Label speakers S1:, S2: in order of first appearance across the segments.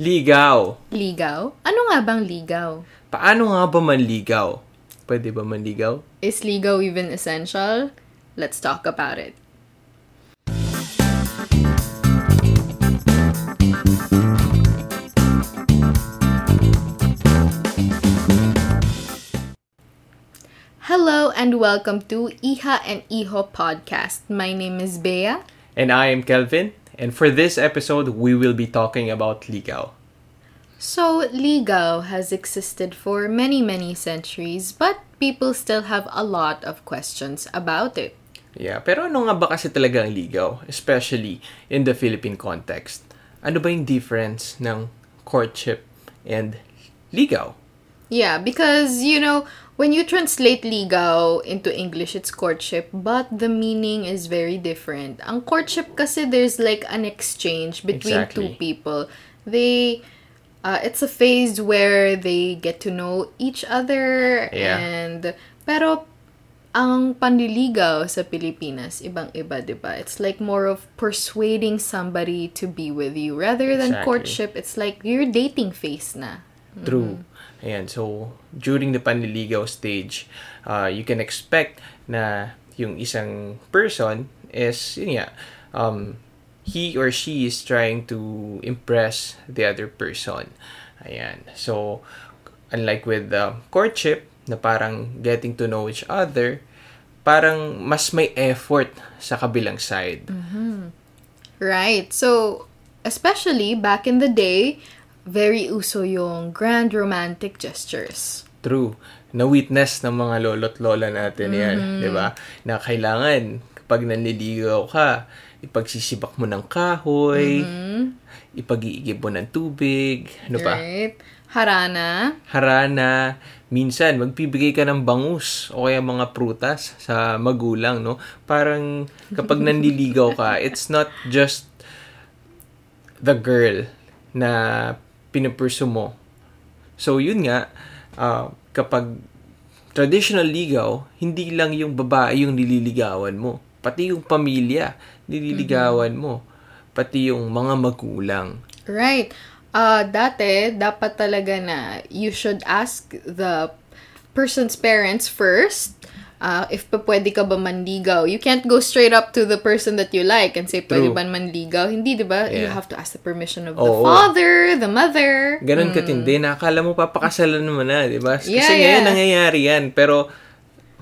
S1: Ligaw.
S2: Ligaw? Ano nga bang ligaw?
S1: Paano nga ba manligaw? Pwede ba manligaw?
S2: Is ligaw even essential? Let's talk about it. Hello and welcome to Iha and Iho podcast. My name is Bea.
S1: And I am Kelvin. And for this episode, we will be talking about ligaw.
S2: So, ligaw has existed for many, many centuries, but people still have a lot of questions about it.
S1: Yeah, pero ano nga ba kasi talaga ang ligaw? Especially in the Philippine context. Ano ba yung difference ng courtship and ligaw?
S2: Yeah, because, you know, when you translate ligaw into English, it's courtship, but the meaning is very different. Ang courtship kasi there's like an exchange between
S1: Exactly.
S2: two people. They, uh, it's a phase where they get to know each other
S1: Yeah.
S2: and, pero ang panliligaw sa Pilipinas, ibang-iba, di ba? It's like more of persuading somebody to be with you. Rather than
S1: Exactly.
S2: courtship, it's like your dating phase na.
S1: True. Ayan, so during the panliligaw stage, uh, you can expect na yung isang person is, yun nga, um, he or she is trying to impress the other person. Ayan. So, unlike with the courtship, na parang getting to know each other, parang mas may effort sa kabilang side.
S2: Right. So, especially back in the day, very uso yung grand romantic gestures.
S1: True. Na-witness ng mga lolo't lola natin yan, di ba? Na kailangan, kapag nanliligaw ka, ipagsisibak mo ng kahoy, ipag-iigib mo ng tubig, ano pa?
S2: Right? Harana.
S1: Harana, minsan magbibigay ka ng bangus o kaya mga prutas sa magulang, no? Parang kapag nanliligaw ka, it's not just the girl na pinupursu mo. So, yun nga, ah, kapag traditional ligaw, hindi lang yung babae yung nililigawan mo. Pati yung pamilya, nililigawan mo. Pati yung mga magulang.
S2: Right. Uh, dati, dapat talaga na you should ask the person's parents first uh, if pa pwede ka ba manligaw. You can't go straight up to the person that you like and say, pwede
S1: True.
S2: ba manligaw? Hindi, di ba? You
S1: Yeah.
S2: have to ask the permission of the
S1: Oo.
S2: father, the mother.
S1: Ganon katindi na akala mo papakasalan mo na, di ba? Kasi
S2: Yeah,
S1: ngayon
S2: yeah.
S1: nangyayari yan. Pero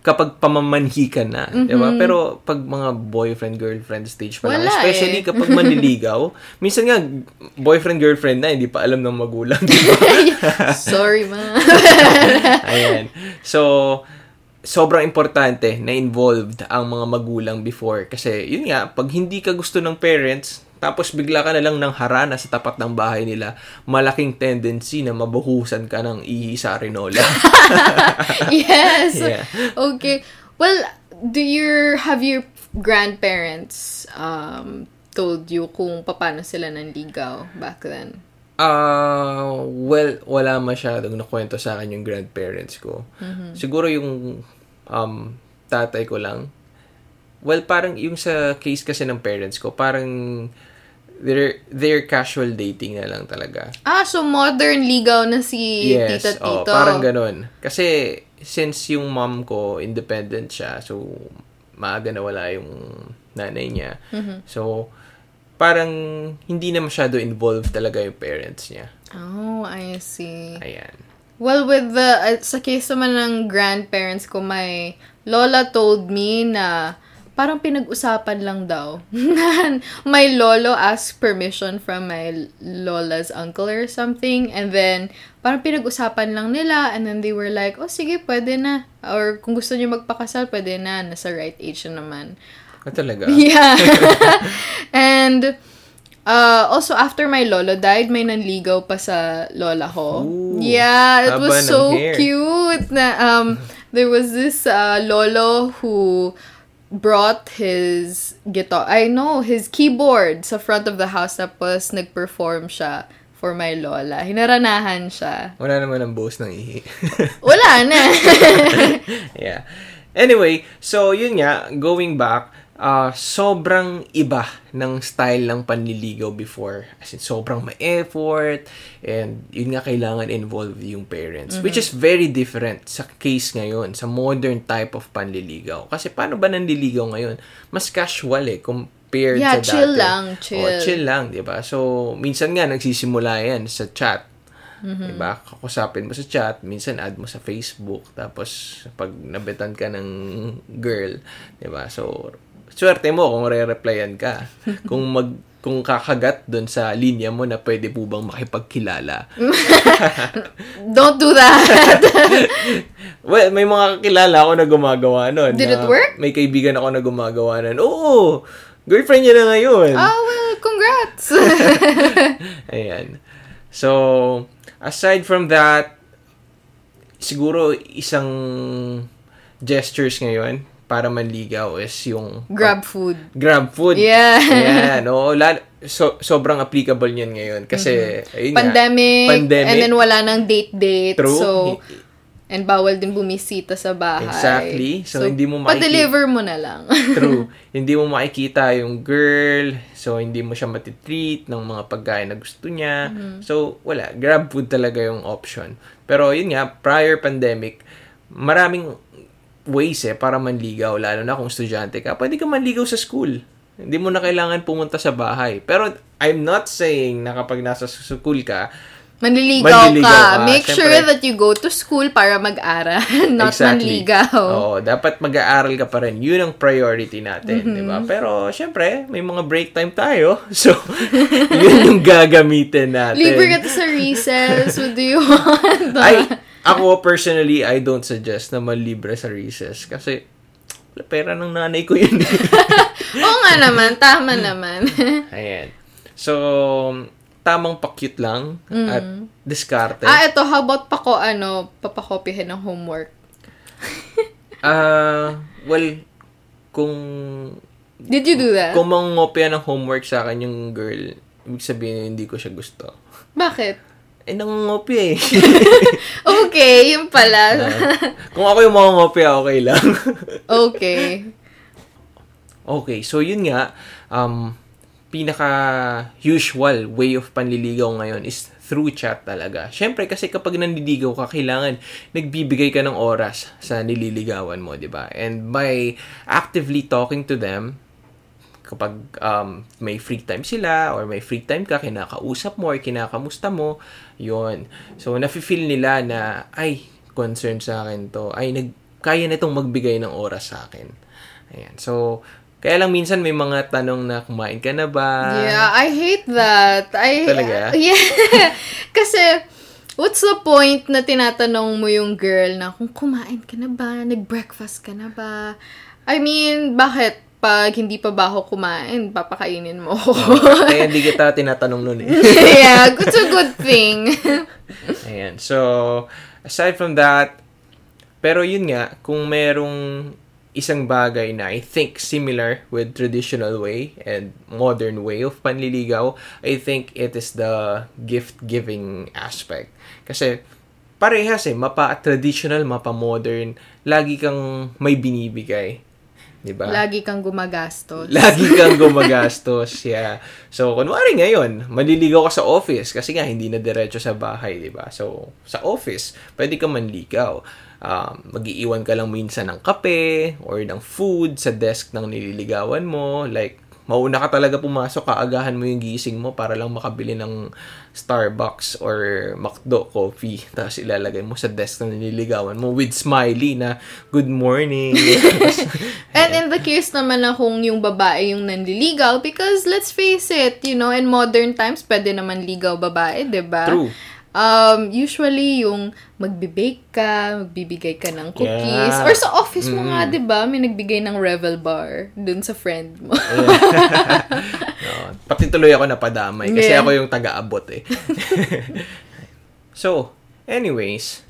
S1: kapag pamamanhi ka na, di ba? Pero pag mga boyfriend-girlfriend stage pa lang,
S2: Mm-hmm. Wala
S1: especially
S2: eh.
S1: kapag manliligaw, minsan nga, boyfriend-girlfriend na, hindi pa alam ng magulang, di ba?
S2: Sorry, ma.
S1: Ayan. So, sobrang importante na involved ang mga magulang before. Kasi, yun nga, pag hindi ka gusto ng parents, tapos bigla ka na lang ng harana sa tapat ng bahay nila, malaking tendency na mabuhusan ka ng ihi sa
S2: yes.
S1: Yeah.
S2: Okay. Well, do your have your grandparents um told you kung paano sila nanligaw back then?
S1: Ah, well, wala masyadong nakwento sa akin yung grandparents ko. Siguro yung um, tatay ko lang. Well, parang yung sa case kasi ng parents ko, parang they're, they're casual dating na lang talaga.
S2: Ah, so modern ligaw na si
S1: Yes,
S2: tita
S1: oh,
S2: tito.
S1: parang ganun. Kasi, since yung mom ko, independent siya, so, maaga na wala yung nanay niya.
S2: Mm-hmm.
S1: So, parang hindi na masyado involved talaga yung parents niya.
S2: Oh, I see.
S1: Ayan.
S2: Well, with the uh, sa case naman ng grandparents ko, my lola told me na parang pinag-usapan lang daw. my lolo asked permission from my lola's uncle or something and then parang pinag-usapan lang nila and then they were like, oh sige, pwede na. Or kung gusto niyo magpakasal, pwede na. Nasa right age na naman.
S1: Ah, talaga?
S2: Yeah. and uh, also after my lolo died, may nanligaw pa sa lola ko.
S1: Ooh,
S2: yeah, it was so
S1: hair.
S2: cute. Na um there was this uh, lolo who brought his guitar, I know, his keyboard sa front of the house tapos nag-perform siya for my lola. Hinaranahan siya.
S1: Wala naman ang boss ng ihi.
S2: Wala na.
S1: yeah. Anyway, so yun nga, going back, ah, sobrang iba ng style ng panliligaw before. As in, sobrang may effort and yun nga kailangan involve yung parents. Which is very different sa case ngayon, sa modern type of panliligaw. Kasi paano ba nanliligaw ngayon? Mas casual eh, compared
S2: Yeah,
S1: sa dati.
S2: chill lang, chill.
S1: Oh, chill lang, di ba? So, minsan nga nagsisimula yan sa chat.
S2: Mm-hmm.
S1: Diba? Kakusapin mo sa chat, minsan add mo sa Facebook, tapos pag nabetan ka ng girl, diba? So, swerte mo kung re-replyan ka. kung mag kung kakagat doon sa linya mo na pwede po bang makipagkilala.
S2: Don't do that.
S1: Well, may mga kakilala ako na gumagawa nun.
S2: Did it work?
S1: May kaibigan ako na gumagawa nun. Oo! Girlfriend niya na ngayon.
S2: oh, well, congrats.
S1: Ayan. So, aside from that, siguro isang gestures ngayon para manligaw is yung
S2: Grab food.
S1: grab food.
S2: Yeah.
S1: Ayan. Oo, lalo, so, sobrang applicable niyan ngayon. Kasi, ayun nga,
S2: Mm-hmm. Pandemic,
S1: Pandemic.
S2: and then wala nang date-date.
S1: True.
S2: So, and bawal din bumisita sa bahay.
S1: Exactly. So, hindi mo makiki-
S2: Pa-deliver mo na lang.
S1: True. hindi mo makikita yung girl. So, hindi mo siya matitreat ng mga pagkain na gusto niya.
S2: Mm-hmm.
S1: So, wala. Grab food talaga yung option. Pero, yun nga, prior pandemic, maraming ways eh para manligaw. Lalo na kung estudyante ka. Pwede ka manligaw sa school. Hindi mo na kailangan pumunta sa bahay. Pero, I'm not saying na kapag nasa school ka,
S2: Manliligaw,
S1: Manliligaw
S2: ka.
S1: ka.
S2: Make sure
S1: Siyempre.
S2: that you go to school para mag-aral, not manligaw.
S1: Oo, dapat mag-aaral ka pa rin. Yun ang priority natin,
S2: Mm-hmm.
S1: di ba? Pero, syempre, may mga break time tayo. So, yun yung gagamitin natin.
S2: Libre ka to sa recess. What do you want?
S1: Ay, ako personally, I don't suggest na manlibre sa recess. Kasi, pera ng nanay ko yun.
S2: Oo nga naman. Tama naman.
S1: Ayan. So, tamang pa-cute lang at diskarte.
S2: ah, eto. How about pa ko, ano, papakopihin ng homework?
S1: Ah, well, kung
S2: Did you do that?
S1: Kung mangungopia ng homework sa akin yung girl, ibig sabihin hindi ko siya gusto.
S2: Bakit?
S1: Eh, nangungopia eh.
S2: Okay, yun pala.
S1: Kung ako yung mangungopia, okay lang.
S2: okay.
S1: okay, so yun nga, um, pinaka-usual way of panliligaw ngayon is through chat talaga. Siyempre, kasi kapag nanliligaw ka, kailangan nagbibigay ka ng oras sa nililigawan mo, di ba? And by actively talking to them, kapag um, may free time sila or may free time ka, kinakausap mo or kinakamusta mo, yon So, nafe-feel nila na, ay, concern sa akin to. Ay, nag, kaya nitong magbigay ng oras sa akin. Ayan. So, kaya lang minsan may mga tanong na kumain ka na ba?
S2: Yeah, I hate that. I
S1: Talaga?
S2: Yeah. Kasi what's the point na tinatanong mo yung girl na kung kumain ka na ba, nag-breakfast ka na ba? I mean, bakit pag hindi pa ba ako kumain, papakainin mo ako?
S1: Kaya hindi kita tinatanong nun eh.
S2: yeah, it's a good thing.
S1: Ayan. So, aside from that, pero yun nga, kung merong isang bagay na I think similar with traditional way and modern way of panliligaw, I think it is the gift-giving aspect. Kasi parehas eh, mapa-traditional, mapa-modern, lagi kang may binibigay. Diba?
S2: Lagi kang gumagastos.
S1: Lagi kang gumagastos, yeah. So, kunwari ngayon, maliligaw ka sa office kasi nga hindi na diretso sa bahay, di ba? So, sa office, pwede ka manligaw. Um, mag-iiwan ka lang minsan ng kape or ng food sa desk ng nililigawan mo. Like, mauna ka talaga pumasok, kaagahan mo yung gising mo para lang makabili ng Starbucks or McDo coffee. Tapos ilalagay mo sa desk ng nililigawan mo with smiley na, good morning.
S2: And in the case naman na kung yung babae yung nanliligaw, because let's face it, you know, in modern times, pwede naman ligaw babae, ba?
S1: True.
S2: Um, usually, yung magbe-bake ka, magbibigay ka ng cookies.
S1: Yeah.
S2: Or sa office mo nga, di ba? May nagbigay ng Revel Bar dun sa friend mo.
S1: no, pati tuloy ako napadamay kasi
S2: Yeah.
S1: ako yung taga-abot eh. so, anyways,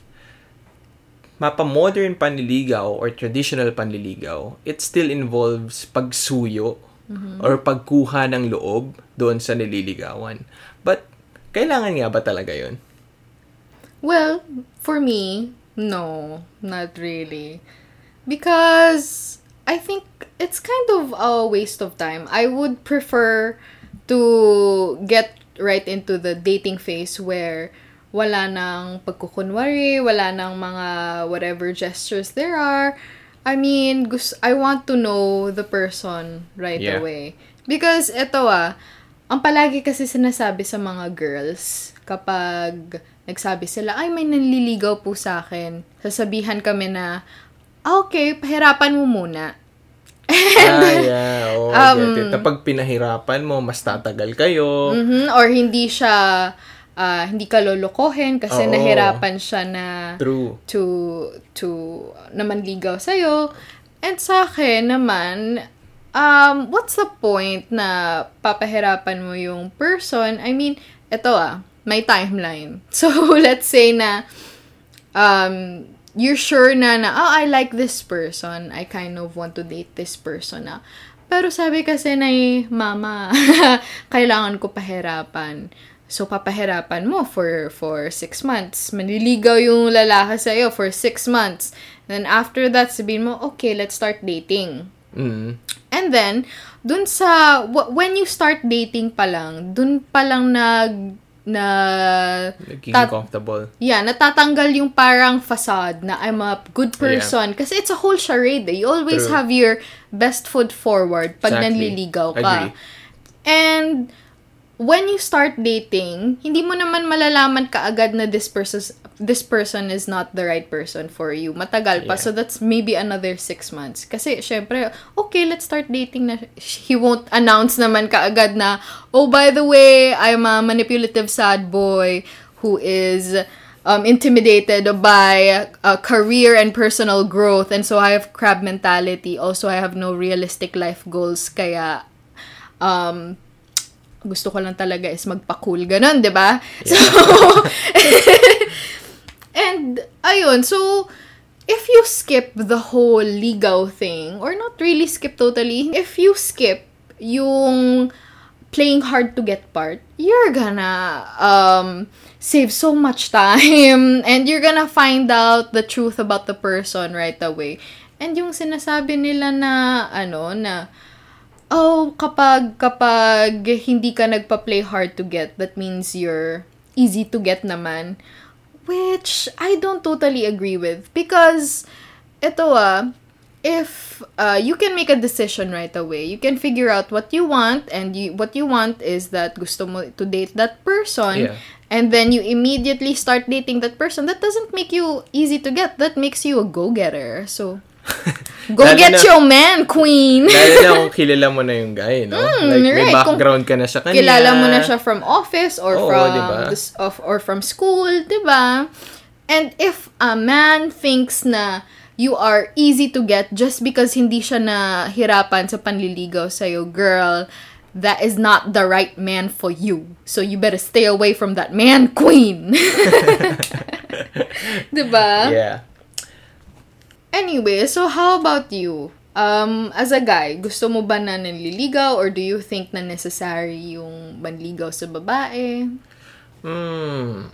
S1: mapa-modern panliligaw or traditional panliligaw, it still involves pagsuyo or pagkuha ng loob doon sa nililigawan. But, kailangan nga ba talaga yun?
S2: Well, for me, no, not really. Because, I think it's kind of a waste of time. I would prefer to get right into the dating phase where wala nang pagkukunwari, wala nang mga whatever gestures there are. I mean, I want to know the person right
S1: Yeah.
S2: away. Because ito ah, ang palagi kasi sinasabi sa mga girls kapag nagsabi sila, ay may nanliligaw po sa akin. Sasabihan kami na, "Ah, okay, pahirapan mo muna.
S1: ah, yeah. Oh,
S2: Um,
S1: get it. Kapag pinahirapan mo, mas tatagal kayo.
S2: Mhm, Or hindi siya, ah, hindi ka lolokohin kasi
S1: Oo.
S2: nahirapan siya na
S1: True.
S2: to, to naman ligaw sa'yo. And sa akin naman, um, what's the point na papahirapan mo yung person? I mean, eto ah, may timeline. So, let's say na, um, you're sure na na, oh, I like this person. I kind of want to date this person na. Pero sabi kasi na mama, kailangan ko pahirapan. So, papahirapan mo for, for six months. Manliligaw yung lalaki sa'yo for six months. Then, after that, sabihin mo, okay, let's start dating.
S1: Mm.
S2: And then, dun sa, w- when you start dating pa lang, dun pa lang nag, na,
S1: Nagiging
S2: tat-
S1: comfortable.
S2: yeah, natatanggal yung parang facade na I'm a good person. Kasi it's a whole charade. Eh. You always
S1: True.
S2: have your best foot forward pag
S1: Exactly.
S2: nanliligaw ka.
S1: Agree.
S2: And when you start dating, hindi mo naman malalaman kaagad na this person this person is not the right person for you. Matagal pa.
S1: Yeah.
S2: So that's maybe another six months. Kasi syempre, okay, let's start dating na. He won't announce naman kaagad na, oh, by the way, I'm a manipulative sad boy who is um, intimidated by uh, career and personal growth. And so I have crab mentality. Also, I have no realistic life goals. Kaya, um, gusto ko lang talaga is magpa-cool. Ganon, di ba? So, and, ayun, so, if you skip the whole ligaw thing, or not really skip totally, if you skip yung playing hard to get part, you're gonna um, save so much time and you're gonna find out the truth about the person right away. And yung sinasabi nila na, ano, na, oh, kapag, kapag hindi ka nagpa-play hard to get, that means you're easy to get naman. Which I don't totally agree with. Because, ito ah, if uh, you can make a decision right away, you can figure out what you want, and you, what you want is that gusto mo to date that person,
S1: Yeah.
S2: and then you immediately start dating that person. That doesn't make you easy to get. That makes you a go-getter. So, go
S1: Lalo
S2: get
S1: na-
S2: your man, queen!
S1: Lalo na kung kilala mo na yung guy, no? like, may
S2: Mm, right. Kung
S1: background ka na sa kanya.
S2: kilala mo na siya from office or
S1: Oo,
S2: from
S1: diba?
S2: this, of, or from school, 'di ba? And if a man thinks na you are easy to get just because hindi siya na hirapan sa panliligaw sa girl, that is not the right man for you. So you better stay away from that man, queen. 'Di ba?
S1: Yeah.
S2: Anyway, so how about you? Um, as a guy, gusto mo ba na nanliligaw or do you think na necessary yung manligaw sa babae?
S1: Hmm.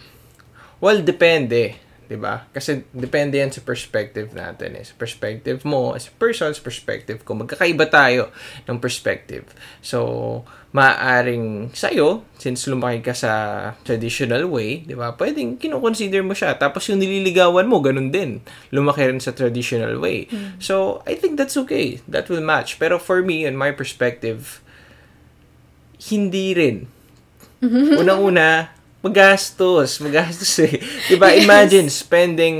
S1: Well, depende. 'Di ba? Kasi depende yan sa perspective natin. Eh. Sa perspective mo, as a person, sa perspective ko, magkakaiba tayo ng perspective. So, maaaring sa'yo, since lumaki ka sa traditional way, 'di ba? Pwedeng kinoconsider mo siya. Tapos yung nililigawan mo, ganun din. Lumaki rin sa traditional way. So, I think that's okay. That will match. Pero for me, in my perspective, hindi rin. Unang-una, magastos. Magastos eh. Diba?
S2: Yes.
S1: Imagine spending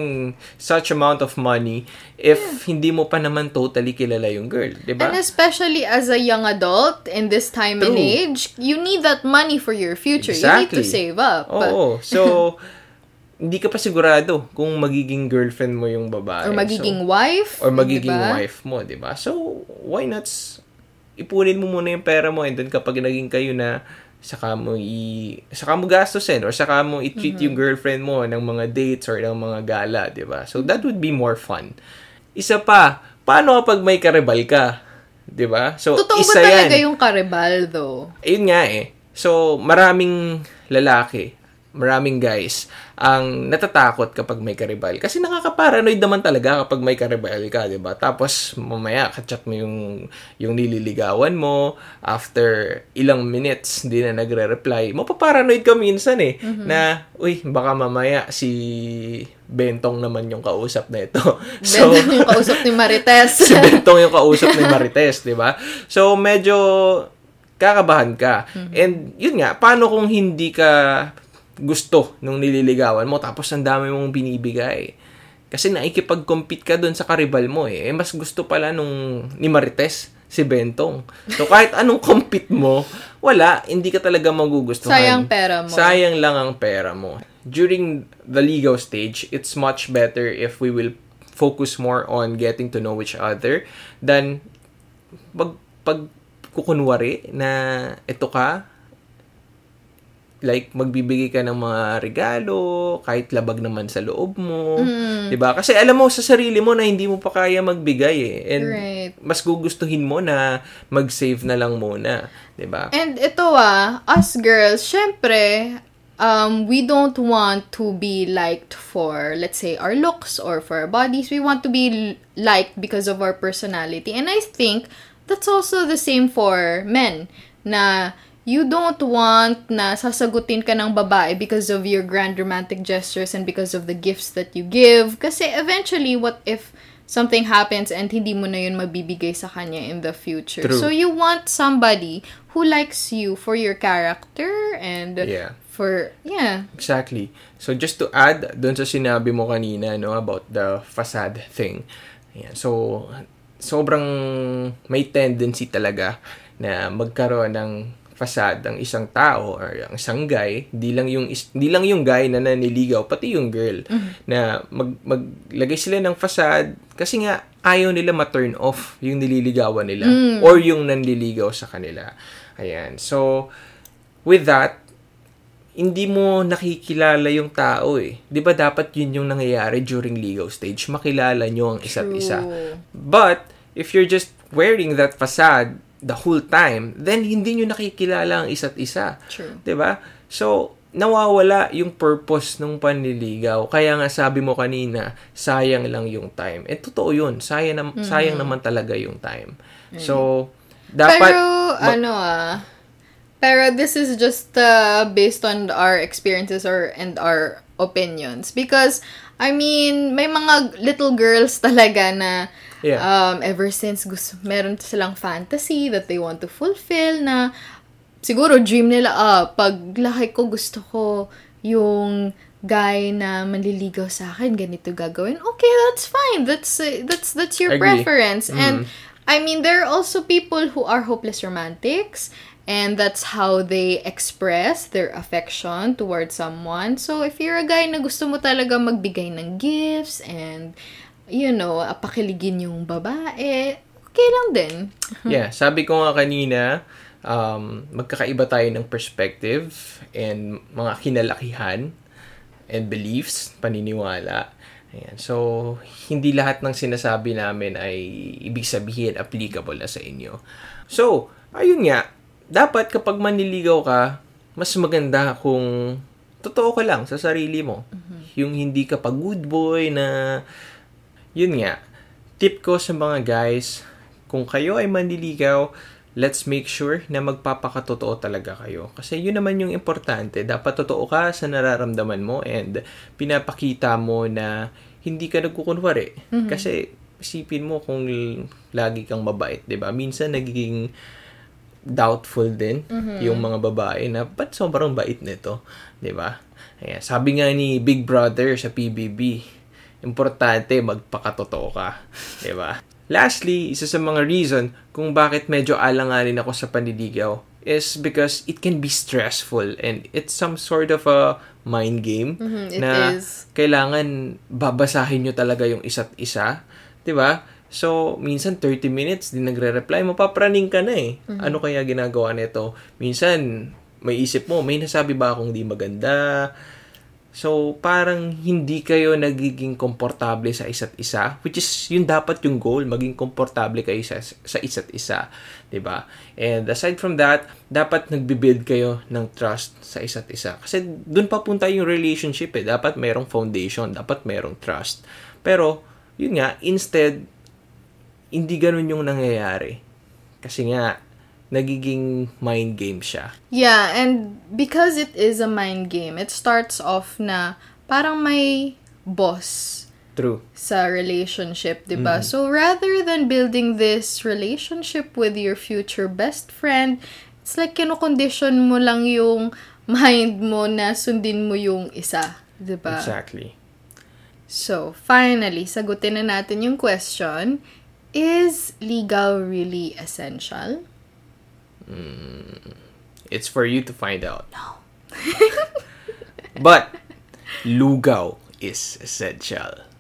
S1: such amount of money if hindi mo pa naman totally kilala yung girl. Diba?
S2: And especially as a young adult in this time and
S1: True.
S2: age, you need that money for your future. You need to
S1: Exactly.
S2: save up.
S1: Oo. So, hindi ka pa sigurado kung magiging girlfriend mo yung babae.
S2: Or magiging
S1: So,
S2: wife.
S1: or magiging
S2: diba?
S1: wife mo, di ba? So, why not ipunin mo muna yung pera mo and then kapag naging kayo na saka mo i saka mo gastusin or saka mo i-treat
S2: Mm-hmm.
S1: yung girlfriend mo ng mga dates or ng mga gala, 'di ba? So that would be more fun. Isa pa, paano kapag may karibal ka? 'Di ba? So
S2: Totoo ba
S1: isa
S2: talaga
S1: yan.
S2: yung karibal though?
S1: Ayun nga eh. So, maraming lalaki maraming guys ang natatakot kapag may karibal. Kasi nakaka-paranoid naman talaga kapag may karibal ka, 'di ba? Tapos mamaya ka-chat mo yung yung nililigawan mo after ilang minutes hindi na nagre-reply. Mapaparanoid ka minsan eh na uy, baka mamaya si Bentong naman yung kausap na ito.
S2: So, yung kausap ni Marites.
S1: si Bentong yung kausap ni Marites, 'di ba? So medyo kakabahan ka. And yun nga, paano kung hindi ka gusto nung nililigawan mo tapos ang dami mong binibigay? Kasi naikipag-compete ka doon sa karibal mo eh. eh. Mas gusto pala nung ni Marites si Bentong. So kahit anong compete mo, wala, hindi ka talaga magugustuhan.
S2: Sayang pera mo.
S1: Sayang lang ang pera mo. During the ligaw stage, it's much better if we will focus more on getting to know each other than pag, pag kukunwari na ito ka, like magbibigay ka ng mga regalo kahit labag naman sa loob mo,
S2: Mm.
S1: 'di ba? Kasi alam mo sa sarili mo na hindi mo pa kaya magbigay eh. And
S2: Right.
S1: mas gugustuhin mo na mag-save na lang muna, 'di ba?
S2: And ito ah, us girls, syempre, um, we don't want to be liked for, let's say, our looks or for our bodies. We want to be liked because of our personality. And I think that's also the same for men. Na you don't want na sasagutin ka ng babae because of your grand romantic gestures and because of the gifts that you give. Kasi eventually, what if something happens and hindi mo na yun mabibigay sa kanya in the future?
S1: True.
S2: So you want somebody who likes you for your character and
S1: Yeah.
S2: for yeah
S1: Exactly. So just to add doon sa sinabi mo kanina no about the facade thing. Ayan. So sobrang may tendency talaga na magkaroon ng facade ang isang tao or ang isang guy, di lang yung is, di lang yung guy na naniligaw, pati yung girl na mag maglagay sila ng facade kasi nga ayaw nila ma-turn off yung nililigawan nila or yung nanliligaw sa kanila. Ayan. So with that, hindi mo nakikilala yung tao eh. 'Di ba dapat yun yung nangyayari during legal stage, makilala nyo ang isa't isa.
S2: True.
S1: But if you're just wearing that facade the whole time, then hindi nyo nakikilala ang isa't isa.
S2: True.
S1: ba? So nawawala yung purpose ng panliligaw. Kaya nga sabi mo kanina, sayang lang yung time. Eh totoo 'yun. Sayang nam- sayang naman talaga yung time. So dapat
S2: pero
S1: ma-
S2: ano ah pero this is just uh, based on our experiences or and our opinions because I mean may mga little girls talaga na
S1: Yeah.
S2: um ever since gusto meron silang fantasy that they want to fulfill na siguro dream nila ah pag laki ko gusto ko yung guy na manliligaw sa akin ganito gagawin okay that's fine that's uh, that's that's your
S1: Agree.
S2: preference and I mean there are also people who are hopeless romantics and that's how they express their affection towards someone so if you're a guy na gusto mo talaga magbigay ng gifts and you know apakiligin yung babae okay lang din
S1: Yeah, sabi ko nga kanina, um, magkakaiba tayo ng perspective and mga kinalakihan and beliefs, paniniwala. Ayan. So, hindi lahat ng sinasabi namin ay ibig sabihin applicable na sa inyo. So, ayun nga, dapat kapag manliligaw ka, mas maganda kung totoo ka lang sa sarili mo. Yung hindi ka pa good boy na, yun nga, tip ko sa mga guys, kung kayo ay manliligaw, let's make sure na magpapakatotoo talaga kayo. Kasi yun naman yung importante. Dapat totoo ka sa nararamdaman mo and pinapakita mo na hindi ka nagkukunwari. Kasi isipin mo kung lagi kang mabait, 'di ba? Minsan nagiging doubtful din yung mga babae na ba't sobrang bait nito, 'di ba? Ayan, sabi nga ni Big Brother sa PBB, importante magpakatotoo ka, 'di ba? Lastly, isa sa mga reason kung bakit medyo alanganin ako sa panliligaw is because it can be stressful and it's some sort of a mind game
S2: Mhm, it
S1: na
S2: is.
S1: kailangan babasahin nyo talaga yung isa't isa. ba? So, minsan 30 minutes din nagre-reply, mapapraning ka na eh. Ano kaya ginagawa nito? Minsan, may isip mo, may nasabi ba akong di maganda? So, parang hindi kayo nagiging komportable sa isa't isa, which is yun dapat yung goal, maging komportable kayo sa, sa isa't isa, 'di ba? And aside from that, dapat nagbi-build kayo ng trust sa isa't isa. Kasi doon papunta yung relationship eh. Dapat mayroong foundation, dapat mayroong trust. Pero, yun nga, instead, hindi ganun yung nangyayari. Kasi nga, nagiging mind game siya.
S2: Yeah, and because it is a mind game, it starts off na parang may boss
S1: True.
S2: sa relationship, 'di ba? So rather than building this relationship with your future best friend, it's like kino-condition mo lang yung mind mo na sundin mo yung isa, 'di ba?
S1: Exactly.
S2: So, finally, sagutin na natin yung question, is legal really essential?
S1: Mm, it's for you to find out. No. but, lugaw is essential.